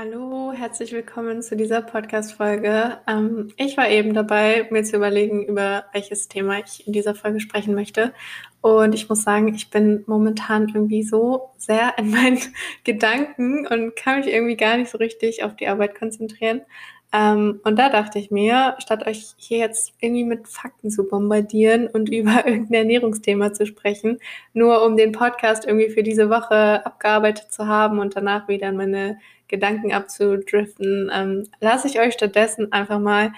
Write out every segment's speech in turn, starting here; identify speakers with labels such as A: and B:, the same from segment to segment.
A: Hallo, herzlich willkommen zu dieser Podcast-Folge. Ähm, ich war eben dabei, mir zu überlegen, über welches Thema ich in dieser Folge sprechen möchte. Und ich muss sagen, ich bin momentan irgendwie so sehr in meinen Gedanken und kann mich irgendwie gar nicht so richtig auf die Arbeit konzentrieren. Ähm, und da dachte ich mir, statt euch hier jetzt irgendwie mit Fakten zu bombardieren und über irgendein Ernährungsthema zu sprechen, nur um den Podcast irgendwie für diese Woche abgearbeitet zu haben und danach wieder in meine Gedanken abzudriften, ähm, lasse ich euch stattdessen einfach mal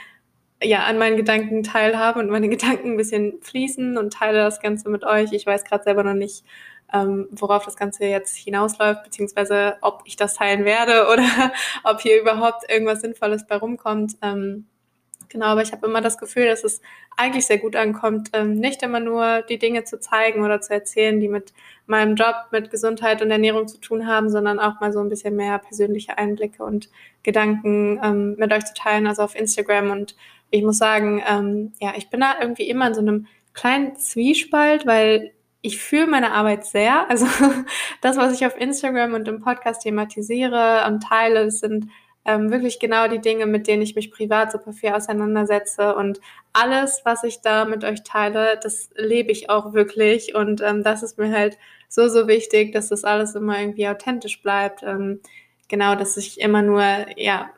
A: ja, an meinen Gedanken teilhaben und meine Gedanken ein bisschen fließen und teile das Ganze mit euch. Ich weiß gerade selber noch nicht, ähm, worauf das Ganze jetzt hinausläuft, beziehungsweise ob ich das teilen werde oder ob hier überhaupt irgendwas Sinnvolles bei rumkommt. Ähm, genau, aber ich habe immer das Gefühl, dass es eigentlich sehr gut ankommt, ähm, nicht immer nur die Dinge zu zeigen oder zu erzählen, die mit meinem Job, mit Gesundheit und Ernährung zu tun haben, sondern auch mal so ein bisschen mehr persönliche Einblicke und Gedanken ähm, mit euch zu teilen, also auf Instagram. Und ich muss sagen, ähm, ja, ich bin da irgendwie immer in so einem kleinen Zwiespalt, weil ich fühle meine Arbeit sehr. Also das, was ich auf Instagram und im Podcast thematisiere und teile, sind ähm, wirklich genau die Dinge, mit denen ich mich privat super viel auseinandersetze. Und alles, was ich da mit euch teile, das lebe ich auch wirklich. Und ähm, das ist mir halt so, so wichtig, dass das alles immer irgendwie authentisch bleibt. Ähm, genau, dass ich immer nur, ja,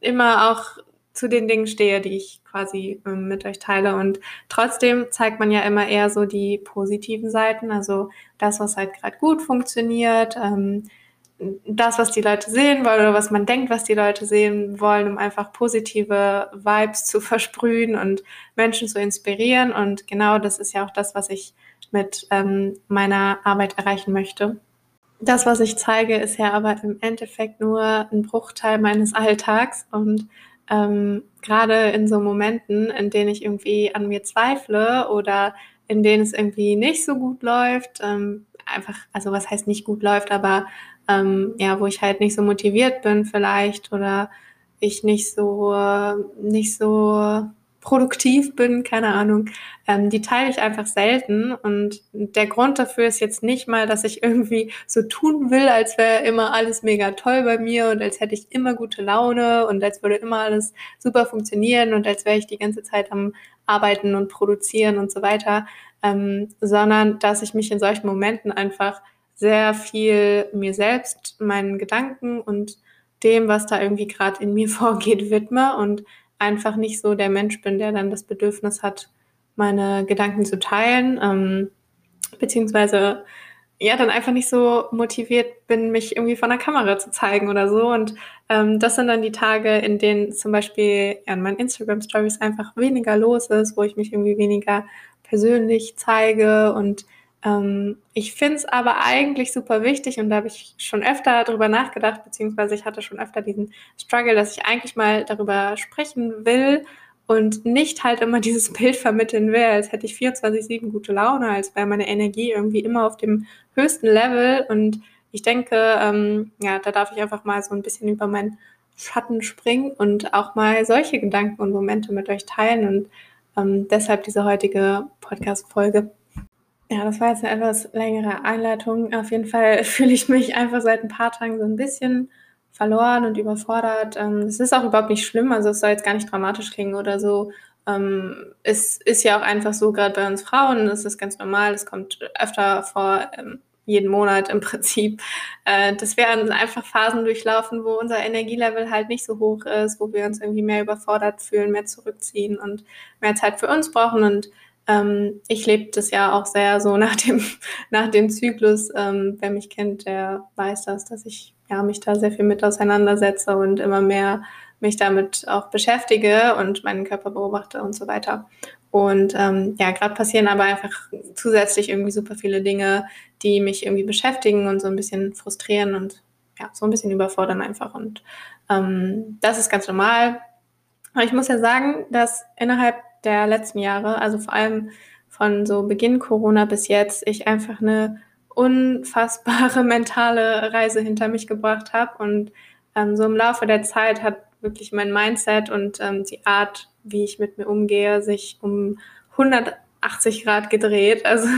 A: immer auch zu den Dingen stehe, die ich quasi ähm, mit euch teile. Und trotzdem zeigt man ja immer eher so die positiven Seiten, also das, was halt gerade gut funktioniert, ähm, das, was die Leute sehen wollen oder was man denkt, was die Leute sehen wollen, um einfach positive Vibes zu versprühen und Menschen zu inspirieren. Und genau das ist ja auch das, was ich mit ähm, meiner Arbeit erreichen möchte. Das, was ich zeige, ist ja aber im Endeffekt nur ein Bruchteil meines Alltags und ähm, gerade in so Momenten, in denen ich irgendwie an mir zweifle oder in denen es irgendwie nicht so gut läuft, ähm, einfach, also was heißt nicht gut läuft, aber ähm, ja, wo ich halt nicht so motiviert bin vielleicht oder ich nicht so, nicht so produktiv bin, keine Ahnung, ähm, die teile ich einfach selten. Und der Grund dafür ist jetzt nicht mal, dass ich irgendwie so tun will, als wäre immer alles mega toll bei mir und als hätte ich immer gute Laune und als würde immer alles super funktionieren und als wäre ich die ganze Zeit am Arbeiten und Produzieren und so weiter, ähm, sondern dass ich mich in solchen Momenten einfach sehr viel mir selbst, meinen Gedanken und dem, was da irgendwie gerade in mir vorgeht, widme und einfach nicht so der Mensch bin, der dann das Bedürfnis hat, meine Gedanken zu teilen, ähm, beziehungsweise ja, dann einfach nicht so motiviert bin, mich irgendwie von der Kamera zu zeigen oder so. Und ähm, das sind dann die Tage, in denen zum Beispiel ja, in meinen Instagram-Stories einfach weniger los ist, wo ich mich irgendwie weniger persönlich zeige und ähm, ich finde es aber eigentlich super wichtig und da habe ich schon öfter darüber nachgedacht, beziehungsweise ich hatte schon öfter diesen Struggle, dass ich eigentlich mal darüber sprechen will und nicht halt immer dieses Bild vermitteln will, als hätte ich 24-7 gute Laune, als wäre meine Energie irgendwie immer auf dem höchsten Level. Und ich denke, ähm, ja, da darf ich einfach mal so ein bisschen über meinen Schatten springen und auch mal solche Gedanken und Momente mit euch teilen. Und ähm, deshalb diese heutige Podcast-Folge. Ja, das war jetzt eine etwas längere Einleitung. Auf jeden Fall fühle ich mich einfach seit ein paar Tagen so ein bisschen verloren und überfordert. Ähm, es ist auch überhaupt nicht schlimm, also es soll jetzt gar nicht dramatisch klingen oder so. Ähm, es ist ja auch einfach so, gerade bei uns Frauen, das ist ganz normal, es kommt öfter vor, ähm, jeden Monat im Prinzip, äh, dass wir einfach Phasen durchlaufen, wo unser Energielevel halt nicht so hoch ist, wo wir uns irgendwie mehr überfordert fühlen, mehr zurückziehen und mehr Zeit für uns brauchen und ähm, ich lebe das ja auch sehr so nach dem, nach dem Zyklus. Ähm, wer mich kennt, der weiß das, dass ich ja, mich da sehr viel mit auseinandersetze und immer mehr mich damit auch beschäftige und meinen Körper beobachte und so weiter. Und ähm, ja, gerade passieren aber einfach zusätzlich irgendwie super viele Dinge, die mich irgendwie beschäftigen und so ein bisschen frustrieren und ja, so ein bisschen überfordern einfach. Und ähm, das ist ganz normal. Aber ich muss ja sagen, dass innerhalb der letzten Jahre, also vor allem von so Beginn Corona bis jetzt, ich einfach eine unfassbare mentale Reise hinter mich gebracht habe. Und ähm, so im Laufe der Zeit hat wirklich mein Mindset und ähm, die Art, wie ich mit mir umgehe, sich um 180 Grad gedreht. Also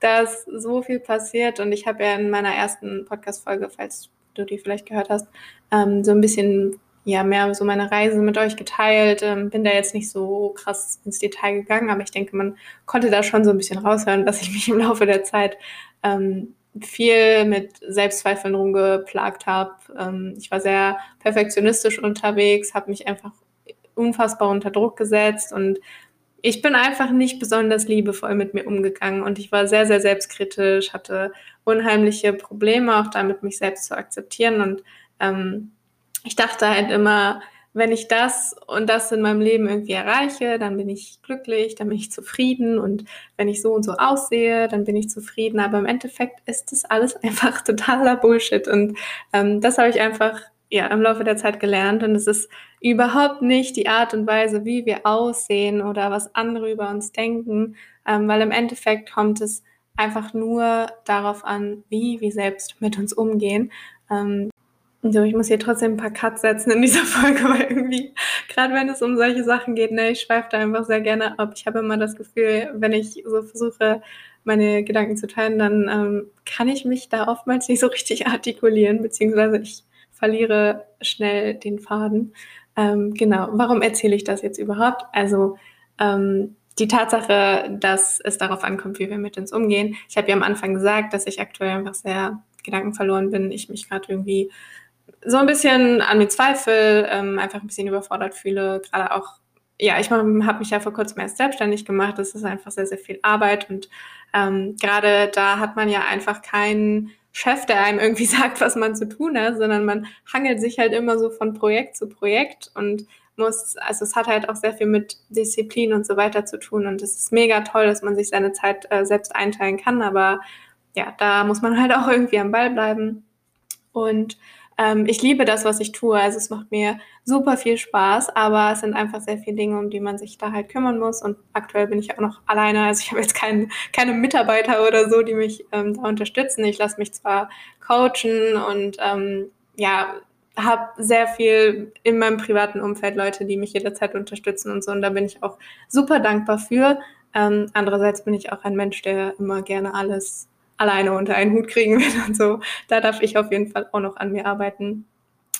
A: da ist so viel passiert und ich habe ja in meiner ersten Podcast-Folge, falls du die vielleicht gehört hast, ähm, so ein bisschen ja mehr so meine Reise mit euch geteilt. Ähm, bin da jetzt nicht so krass ins Detail gegangen, aber ich denke, man konnte da schon so ein bisschen raushören, dass ich mich im Laufe der Zeit ähm, viel mit Selbstzweifeln rumgeplagt habe. Ähm, ich war sehr perfektionistisch unterwegs, habe mich einfach unfassbar unter Druck gesetzt und ich bin einfach nicht besonders liebevoll mit mir umgegangen und ich war sehr, sehr selbstkritisch, hatte unheimliche Probleme auch damit, mich selbst zu akzeptieren und ähm, ich dachte halt immer, wenn ich das und das in meinem Leben irgendwie erreiche, dann bin ich glücklich, dann bin ich zufrieden und wenn ich so und so aussehe, dann bin ich zufrieden. Aber im Endeffekt ist das alles einfach totaler Bullshit und ähm, das habe ich einfach ja im Laufe der Zeit gelernt und es ist überhaupt nicht die Art und Weise, wie wir aussehen oder was andere über uns denken, ähm, weil im Endeffekt kommt es einfach nur darauf an, wie wir selbst mit uns umgehen. Ähm, so, ich muss hier trotzdem ein paar Cuts setzen in dieser Folge, weil irgendwie, gerade wenn es um solche Sachen geht, ne, ich schweife da einfach sehr gerne ab. Ich habe immer das Gefühl, wenn ich so versuche, meine Gedanken zu teilen, dann ähm, kann ich mich da oftmals nicht so richtig artikulieren, beziehungsweise ich verliere schnell den Faden. Ähm, genau, warum erzähle ich das jetzt überhaupt? Also ähm, die Tatsache, dass es darauf ankommt, wie wir mit uns umgehen. Ich habe ja am Anfang gesagt, dass ich aktuell einfach sehr gedankenverloren bin, ich mich gerade irgendwie so ein bisschen an mir zweifel, ähm, einfach ein bisschen überfordert fühle, gerade auch, ja, ich habe mich ja vor kurzem erst selbstständig gemacht, das ist einfach sehr, sehr viel Arbeit. Und ähm, gerade da hat man ja einfach keinen Chef, der einem irgendwie sagt, was man zu tun hat, sondern man hangelt sich halt immer so von Projekt zu Projekt und muss, also es hat halt auch sehr viel mit Disziplin und so weiter zu tun. Und es ist mega toll, dass man sich seine Zeit äh, selbst einteilen kann, aber ja, da muss man halt auch irgendwie am Ball bleiben und ähm, ich liebe das, was ich tue. Also es macht mir super viel Spaß, aber es sind einfach sehr viele Dinge, um die man sich da halt kümmern muss. Und aktuell bin ich auch noch alleine. Also ich habe jetzt kein, keine Mitarbeiter oder so, die mich ähm, da unterstützen. Ich lasse mich zwar coachen und ähm, ja, habe sehr viel in meinem privaten Umfeld Leute, die mich jederzeit unterstützen und so. Und da bin ich auch super dankbar für. Ähm, andererseits bin ich auch ein Mensch, der immer gerne alles alleine unter einen Hut kriegen will und so. Da darf ich auf jeden Fall auch noch an mir arbeiten.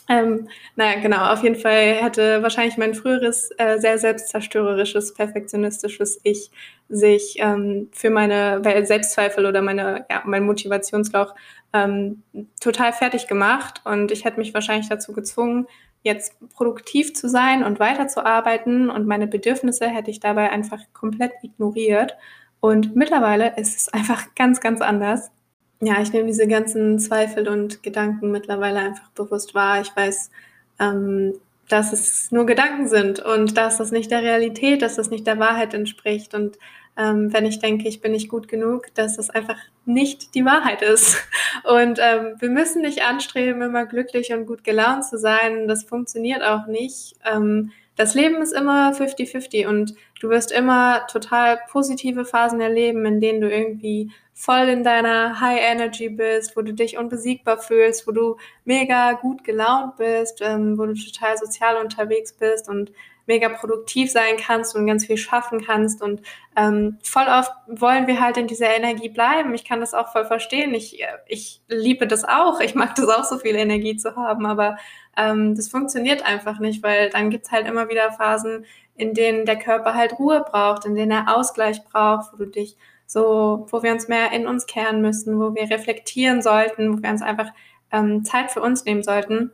A: Ähm, naja, genau, auf jeden Fall hätte wahrscheinlich mein früheres, äh, sehr selbstzerstörerisches, perfektionistisches Ich sich ähm, für meine Selbstzweifel oder meine, ja, mein Motivationsloch ähm, total fertig gemacht und ich hätte mich wahrscheinlich dazu gezwungen, jetzt produktiv zu sein und weiterzuarbeiten und meine Bedürfnisse hätte ich dabei einfach komplett ignoriert und mittlerweile ist es einfach ganz, ganz anders. Ja, ich nehme diese ganzen Zweifel und Gedanken mittlerweile einfach bewusst wahr. Ich weiß, ähm, dass es nur Gedanken sind und dass das nicht der Realität, dass das nicht der Wahrheit entspricht. Und ähm, wenn ich denke, ich bin nicht gut genug, dass das einfach nicht die Wahrheit ist. Und ähm, wir müssen nicht anstreben, immer glücklich und gut gelaunt zu sein. Das funktioniert auch nicht. Ähm, das Leben ist immer 50-50 und du wirst immer total positive Phasen erleben, in denen du irgendwie voll in deiner High Energy bist, wo du dich unbesiegbar fühlst, wo du mega gut gelaunt bist, ähm, wo du total sozial unterwegs bist und mega produktiv sein kannst und ganz viel schaffen kannst. Und ähm, voll oft wollen wir halt in dieser Energie bleiben. Ich kann das auch voll verstehen. Ich, äh, ich liebe das auch. Ich mag das auch, so viel Energie zu haben. Aber ähm, das funktioniert einfach nicht, weil dann gibt's halt immer wieder Phasen, in denen der Körper halt Ruhe braucht, in denen er Ausgleich braucht, wo du dich so, wo wir uns mehr in uns kehren müssen, wo wir reflektieren sollten, wo wir uns einfach ähm, Zeit für uns nehmen sollten.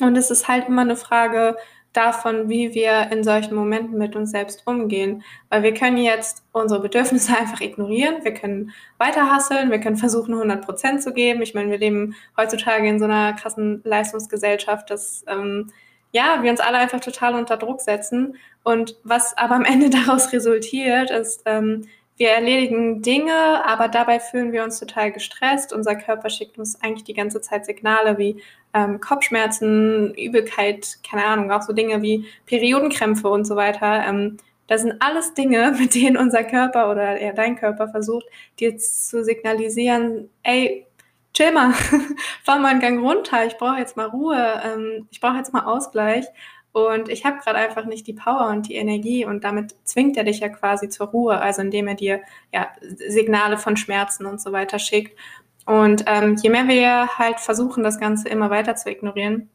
A: Und es ist halt immer eine Frage davon, wie wir in solchen Momenten mit uns selbst umgehen. Weil wir können jetzt unsere Bedürfnisse einfach ignorieren, wir können weiter wir können versuchen, 100 Prozent zu geben. Ich meine, wir leben heutzutage in so einer krassen Leistungsgesellschaft, dass ähm, ja, wir uns alle einfach total unter Druck setzen. Und was aber am Ende daraus resultiert, ist, ähm, wir erledigen Dinge, aber dabei fühlen wir uns total gestresst. Unser Körper schickt uns eigentlich die ganze Zeit Signale wie ähm, Kopfschmerzen, Übelkeit, keine Ahnung, auch so Dinge wie Periodenkrämpfe und so weiter. Ähm, das sind alles Dinge, mit denen unser Körper oder eher dein Körper versucht, dir zu signalisieren, ey, chill mal, fahr mal einen Gang runter, ich brauche jetzt mal Ruhe, ähm, ich brauche jetzt mal Ausgleich. Und ich habe gerade einfach nicht die Power und die Energie und damit zwingt er dich ja quasi zur Ruhe, also indem er dir ja Signale von Schmerzen und so weiter schickt. Und ähm, je mehr wir halt versuchen, das Ganze immer weiter zu ignorieren,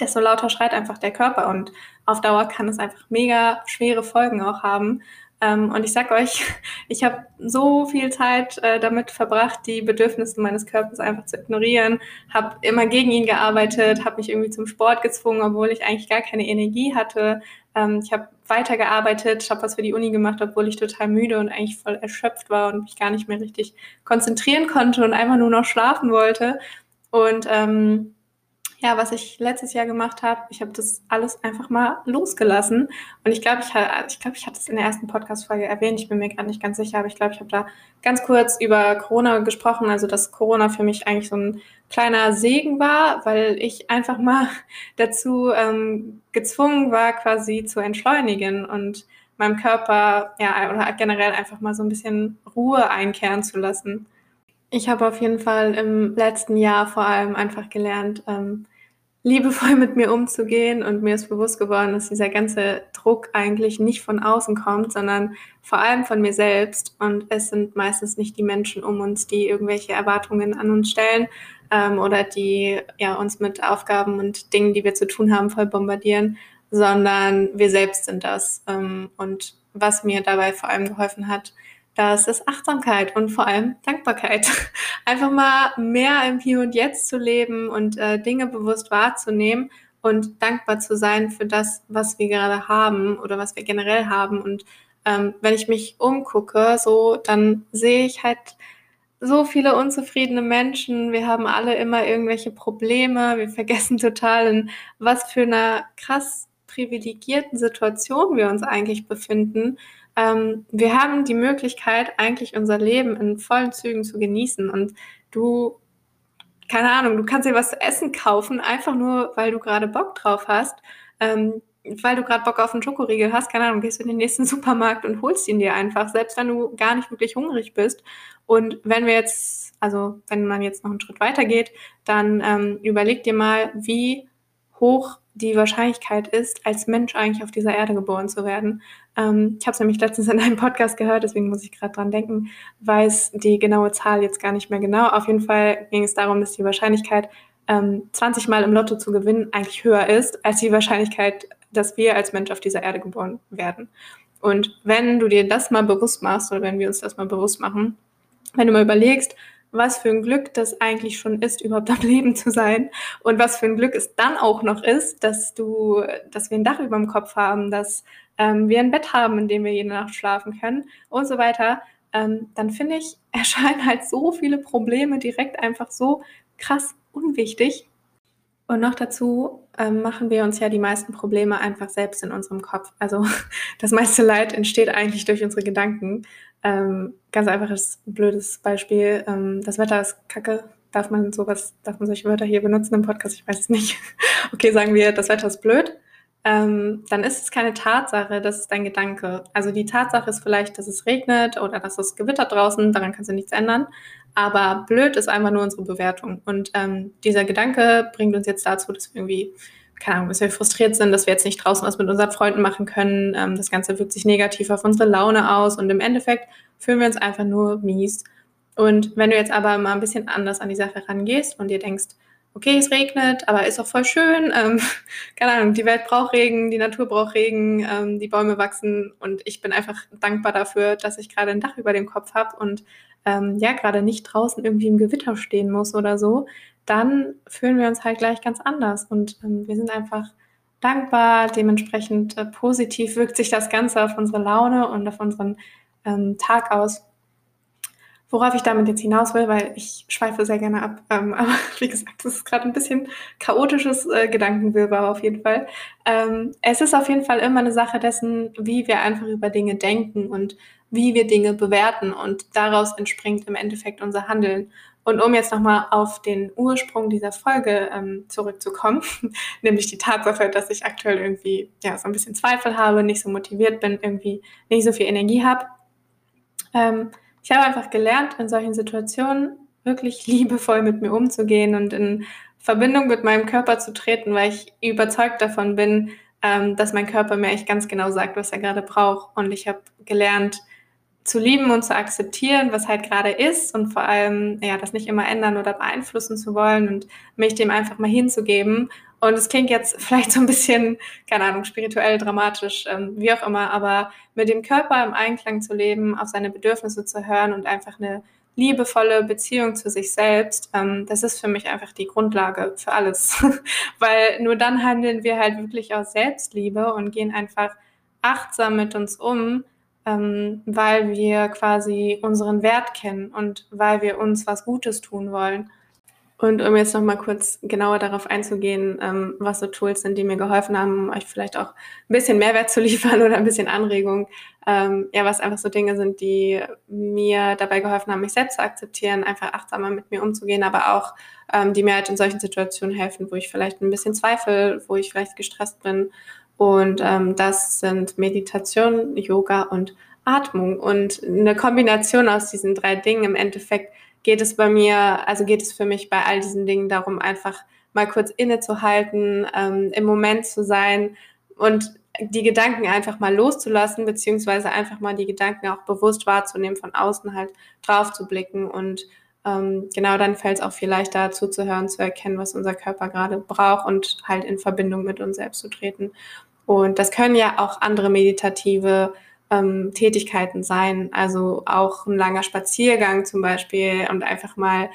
A: desto lauter schreit einfach der Körper und auf Dauer kann es einfach mega schwere Folgen auch haben. Ähm, und ich sag euch, ich habe so viel Zeit äh, damit verbracht, die Bedürfnisse meines Körpers einfach zu ignorieren, habe immer gegen ihn gearbeitet, habe mich irgendwie zum Sport gezwungen, obwohl ich eigentlich gar keine Energie hatte. Ähm, ich habe weitergearbeitet, habe was für die Uni gemacht, obwohl ich total müde und eigentlich voll erschöpft war und mich gar nicht mehr richtig konzentrieren konnte und einfach nur noch schlafen wollte. Und ähm, ja, was ich letztes Jahr gemacht habe, ich habe das alles einfach mal losgelassen. Und ich glaube, ich, ich, glaub, ich hatte es in der ersten Podcast-Folge erwähnt, ich bin mir gerade nicht ganz sicher, aber ich glaube, ich habe da ganz kurz über Corona gesprochen, also dass Corona für mich eigentlich so ein kleiner Segen war, weil ich einfach mal dazu ähm, gezwungen war, quasi zu entschleunigen und meinem Körper, ja, oder generell einfach mal so ein bisschen Ruhe einkehren zu lassen. Ich habe auf jeden Fall im letzten Jahr vor allem einfach gelernt, ähm, liebevoll mit mir umzugehen und mir ist bewusst geworden, dass dieser ganze Druck eigentlich nicht von außen kommt, sondern vor allem von mir selbst. Und es sind meistens nicht die Menschen um uns, die irgendwelche Erwartungen an uns stellen ähm, oder die ja uns mit Aufgaben und Dingen, die wir zu tun haben, voll bombardieren, sondern wir selbst sind das. Ähm, und was mir dabei vor allem geholfen hat, das ist Achtsamkeit und vor allem Dankbarkeit. Einfach mal mehr im Hier und Jetzt zu leben und äh, Dinge bewusst wahrzunehmen und dankbar zu sein für das, was wir gerade haben oder was wir generell haben. Und ähm, wenn ich mich umgucke, so, dann sehe ich halt so viele unzufriedene Menschen. Wir haben alle immer irgendwelche Probleme. Wir vergessen total, in was für einer krass privilegierten Situation wir uns eigentlich befinden ähm, wir haben die Möglichkeit, eigentlich unser Leben in vollen Zügen zu genießen. Und du, keine Ahnung, du kannst dir was zu essen kaufen, einfach nur, weil du gerade Bock drauf hast. Ähm, weil du gerade Bock auf einen Schokoriegel hast, keine Ahnung, gehst du in den nächsten Supermarkt und holst ihn dir einfach, selbst wenn du gar nicht wirklich hungrig bist. Und wenn wir jetzt, also wenn man jetzt noch einen Schritt weiter geht, dann ähm, überleg dir mal, wie hoch die Wahrscheinlichkeit ist, als Mensch eigentlich auf dieser Erde geboren zu werden. Ähm, ich habe es nämlich letztens in einem Podcast gehört, deswegen muss ich gerade dran denken, weiß die genaue Zahl jetzt gar nicht mehr genau. Auf jeden Fall ging es darum, dass die Wahrscheinlichkeit, ähm, 20 Mal im Lotto zu gewinnen, eigentlich höher ist als die Wahrscheinlichkeit, dass wir als Mensch auf dieser Erde geboren werden. Und wenn du dir das mal bewusst machst, oder wenn wir uns das mal bewusst machen, wenn du mal überlegst, was für ein Glück das eigentlich schon ist, überhaupt am Leben zu sein und was für ein Glück es dann auch noch ist, dass du, dass wir ein Dach über dem Kopf haben, dass ähm, wir ein Bett haben, in dem wir jede Nacht schlafen können und so weiter, ähm, dann finde ich, erscheinen halt so viele Probleme direkt einfach so krass unwichtig. Und noch dazu ähm, machen wir uns ja die meisten Probleme einfach selbst in unserem Kopf. Also das meiste Leid entsteht eigentlich durch unsere Gedanken. Ähm, ganz einfaches, blödes Beispiel. Ähm, das Wetter ist kacke. Darf man sowas, darf man solche Wörter hier benutzen im Podcast? Ich weiß es nicht. okay, sagen wir, das Wetter ist blöd ähm, dann ist es keine Tatsache, das ist dein Gedanke. Also die Tatsache ist vielleicht, dass es regnet oder dass es gewittert draußen, daran kannst du nichts ändern. Aber blöd ist einfach nur unsere Bewertung. Und ähm, dieser Gedanke bringt uns jetzt dazu, dass wir irgendwie, keine Ahnung, dass wir frustriert sind, dass wir jetzt nicht draußen was mit unseren Freunden machen können. Ähm, das Ganze wirkt sich negativ auf unsere Laune aus und im Endeffekt fühlen wir uns einfach nur mies. Und wenn du jetzt aber mal ein bisschen anders an die Sache rangehst und dir denkst, okay, es regnet, aber ist auch voll schön. Ähm, keine Ahnung, die Welt braucht Regen, die Natur braucht Regen, ähm, die Bäume wachsen und ich bin einfach dankbar dafür, dass ich gerade ein Dach über dem Kopf habe und ähm, ja, gerade nicht draußen irgendwie im Gewitter stehen muss oder so, dann fühlen wir uns halt gleich ganz anders und ähm, wir sind einfach dankbar, dementsprechend äh, positiv wirkt sich das Ganze auf unsere Laune und auf unseren ähm, Tag aus. Worauf ich damit jetzt hinaus will, weil ich schweife sehr gerne ab. Ähm, aber wie gesagt, das ist gerade ein bisschen chaotisches äh, Gedankenwirrwarr auf jeden Fall. Ähm, es ist auf jeden Fall immer eine Sache dessen, wie wir einfach über Dinge denken und wie wir Dinge bewerten. Und daraus entspringt im Endeffekt unser Handeln. Und um jetzt nochmal auf den Ursprung dieser Folge ähm, zurückzukommen, nämlich die Tatsache, dass ich aktuell irgendwie ja, so ein bisschen Zweifel habe, nicht so motiviert bin, irgendwie nicht so viel Energie habe. Ähm, ich habe einfach gelernt, in solchen Situationen wirklich liebevoll mit mir umzugehen und in Verbindung mit meinem Körper zu treten, weil ich überzeugt davon bin, ähm, dass mein Körper mir echt ganz genau sagt, was er gerade braucht. Und ich habe gelernt, zu lieben und zu akzeptieren, was halt gerade ist und vor allem ja das nicht immer ändern oder beeinflussen zu wollen und mich dem einfach mal hinzugeben. Und es klingt jetzt vielleicht so ein bisschen, keine Ahnung, spirituell, dramatisch, ähm, wie auch immer, aber mit dem Körper im Einklang zu leben, auf seine Bedürfnisse zu hören und einfach eine liebevolle Beziehung zu sich selbst, ähm, das ist für mich einfach die Grundlage für alles. Weil nur dann handeln wir halt wirklich aus Selbstliebe und gehen einfach achtsam mit uns um, ähm, weil wir quasi unseren Wert kennen und weil wir uns was Gutes tun wollen. Und um jetzt noch mal kurz genauer darauf einzugehen, ähm, was so Tools sind, die mir geholfen haben, euch vielleicht auch ein bisschen Mehrwert zu liefern oder ein bisschen Anregung. Ähm, ja, was einfach so Dinge sind, die mir dabei geholfen haben, mich selbst zu akzeptieren, einfach achtsamer mit mir umzugehen, aber auch ähm, die mir halt in solchen Situationen helfen, wo ich vielleicht ein bisschen zweifle, wo ich vielleicht gestresst bin. Und ähm, das sind Meditation, Yoga und Atmung. Und eine Kombination aus diesen drei Dingen im Endeffekt geht es bei mir, also geht es für mich bei all diesen Dingen darum, einfach mal kurz innezuhalten, ähm, im Moment zu sein und die Gedanken einfach mal loszulassen, beziehungsweise einfach mal die Gedanken auch bewusst wahrzunehmen, von außen halt drauf zu blicken und ähm, genau dann fällt es auch viel leichter zuzuhören, zu erkennen, was unser Körper gerade braucht und halt in Verbindung mit uns selbst zu treten. Und das können ja auch andere meditative ähm, Tätigkeiten sein. Also auch ein langer Spaziergang zum Beispiel und einfach mal,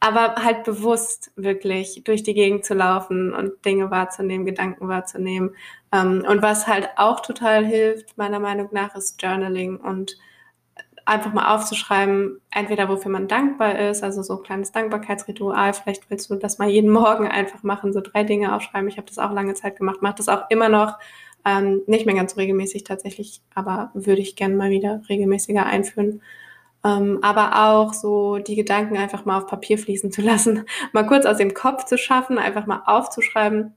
A: aber halt bewusst wirklich durch die Gegend zu laufen und Dinge wahrzunehmen, Gedanken wahrzunehmen. Ähm, und was halt auch total hilft, meiner Meinung nach, ist Journaling und einfach mal aufzuschreiben, entweder wofür man dankbar ist, also so ein kleines Dankbarkeitsritual. Vielleicht willst du das mal jeden Morgen einfach machen, so drei Dinge aufschreiben. Ich habe das auch lange Zeit gemacht, mache das auch immer noch. Ähm, nicht mehr ganz regelmäßig tatsächlich, aber würde ich gerne mal wieder regelmäßiger einführen. Ähm, aber auch so die Gedanken einfach mal auf Papier fließen zu lassen, mal kurz aus dem Kopf zu schaffen, einfach mal aufzuschreiben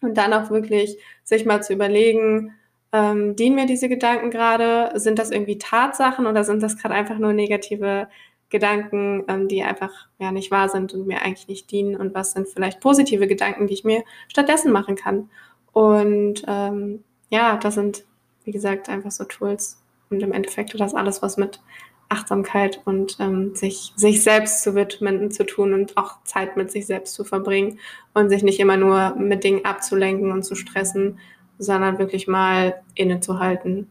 A: und dann auch wirklich sich mal zu überlegen, ähm, dienen mir diese Gedanken gerade? Sind das irgendwie Tatsachen oder sind das gerade einfach nur negative Gedanken, ähm, die einfach ja nicht wahr sind und mir eigentlich nicht dienen? Und was sind vielleicht positive Gedanken, die ich mir stattdessen machen kann? Und ähm, ja, das sind, wie gesagt, einfach so Tools. Und im Endeffekt das alles, was mit Achtsamkeit und ähm, sich, sich selbst zu widmen, zu tun und auch Zeit mit sich selbst zu verbringen und sich nicht immer nur mit Dingen abzulenken und zu stressen, sondern wirklich mal innezuhalten.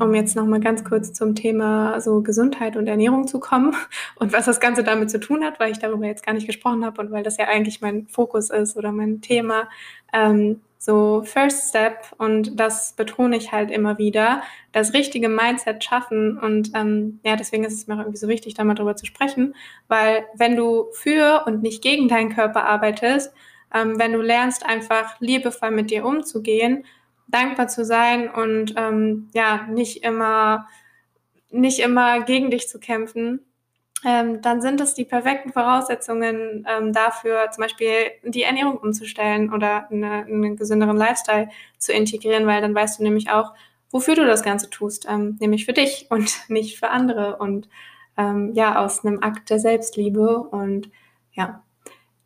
A: Um jetzt noch mal ganz kurz zum Thema so Gesundheit und Ernährung zu kommen und was das Ganze damit zu tun hat, weil ich darüber jetzt gar nicht gesprochen habe und weil das ja eigentlich mein Fokus ist oder mein Thema. Ähm, so First Step und das betone ich halt immer wieder, das richtige Mindset schaffen und ähm, ja, deswegen ist es mir auch irgendwie so wichtig, da mal drüber zu sprechen, weil wenn du für und nicht gegen deinen Körper arbeitest, ähm, wenn du lernst einfach liebevoll mit dir umzugehen, dankbar zu sein und ähm, ja, nicht immer nicht immer gegen dich zu kämpfen, ähm, dann sind es die perfekten Voraussetzungen ähm, dafür, zum Beispiel die Ernährung umzustellen oder eine, einen gesünderen Lifestyle zu integrieren, weil dann weißt du nämlich auch, wofür du das Ganze tust, ähm, nämlich für dich und nicht für andere und ähm, ja, aus einem Akt der Selbstliebe und ja,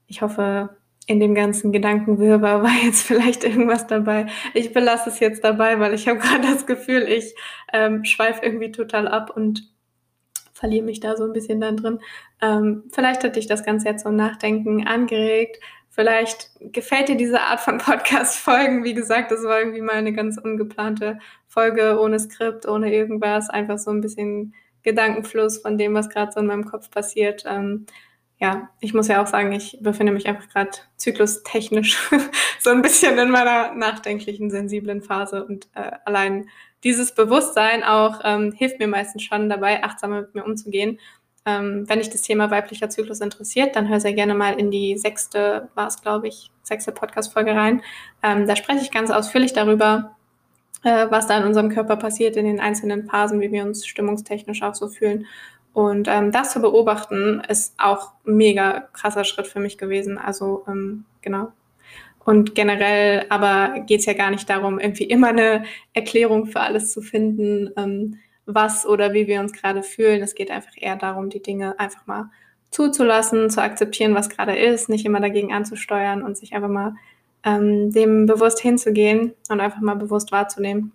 A: ich hoffe, in dem ganzen Gedankenwirrwarr war jetzt vielleicht irgendwas dabei. Ich belasse es jetzt dabei, weil ich habe gerade das Gefühl, ich ähm, schweife irgendwie total ab und verliere mich da so ein bisschen dann drin. Ähm, vielleicht hat dich das Ganze jetzt zum Nachdenken angeregt. Vielleicht gefällt dir diese Art von Podcast-Folgen. Wie gesagt, das war irgendwie mal eine ganz ungeplante Folge ohne Skript, ohne irgendwas. Einfach so ein bisschen Gedankenfluss von dem, was gerade so in meinem Kopf passiert. Ähm, ja, ich muss ja auch sagen, ich befinde mich einfach gerade zyklustechnisch so ein bisschen in meiner nachdenklichen, sensiblen Phase und äh, allein dieses Bewusstsein auch ähm, hilft mir meistens schon dabei, achtsamer mit mir umzugehen. Ähm, wenn dich das Thema weiblicher Zyklus interessiert, dann hör sehr gerne mal in die sechste, war es glaube ich, sechste Podcast-Folge rein. Ähm, da spreche ich ganz ausführlich darüber, äh, was da in unserem Körper passiert in den einzelnen Phasen, wie wir uns stimmungstechnisch auch so fühlen. Und ähm, das zu beobachten, ist auch ein mega krasser Schritt für mich gewesen. Also ähm, genau, und generell aber geht es ja gar nicht darum, irgendwie immer eine Erklärung für alles zu finden, ähm, was oder wie wir uns gerade fühlen. Es geht einfach eher darum, die Dinge einfach mal zuzulassen, zu akzeptieren, was gerade ist, nicht immer dagegen anzusteuern und sich einfach mal ähm, dem bewusst hinzugehen und einfach mal bewusst wahrzunehmen.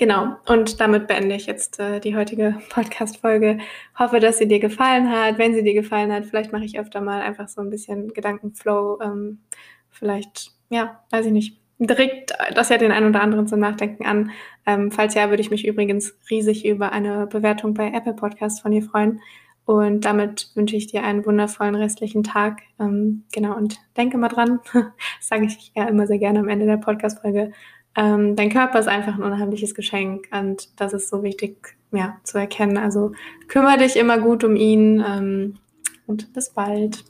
A: Genau, und damit beende ich jetzt äh, die heutige Podcast-Folge. Hoffe, dass sie dir gefallen hat. Wenn sie dir gefallen hat, vielleicht mache ich öfter mal einfach so ein bisschen Gedankenflow. Ähm, vielleicht, ja, weiß ich nicht, direkt das ja den einen oder anderen zum Nachdenken an. Ähm, falls ja, würde ich mich übrigens riesig über eine Bewertung bei Apple Podcast von dir freuen. Und damit wünsche ich dir einen wundervollen restlichen Tag. Ähm, genau, und denke mal dran, das sage ich ja immer sehr gerne am Ende der Podcast-Folge. Ähm, dein Körper ist einfach ein unheimliches Geschenk und das ist so wichtig ja, zu erkennen. Also kümmere dich immer gut um ihn ähm, und bis bald.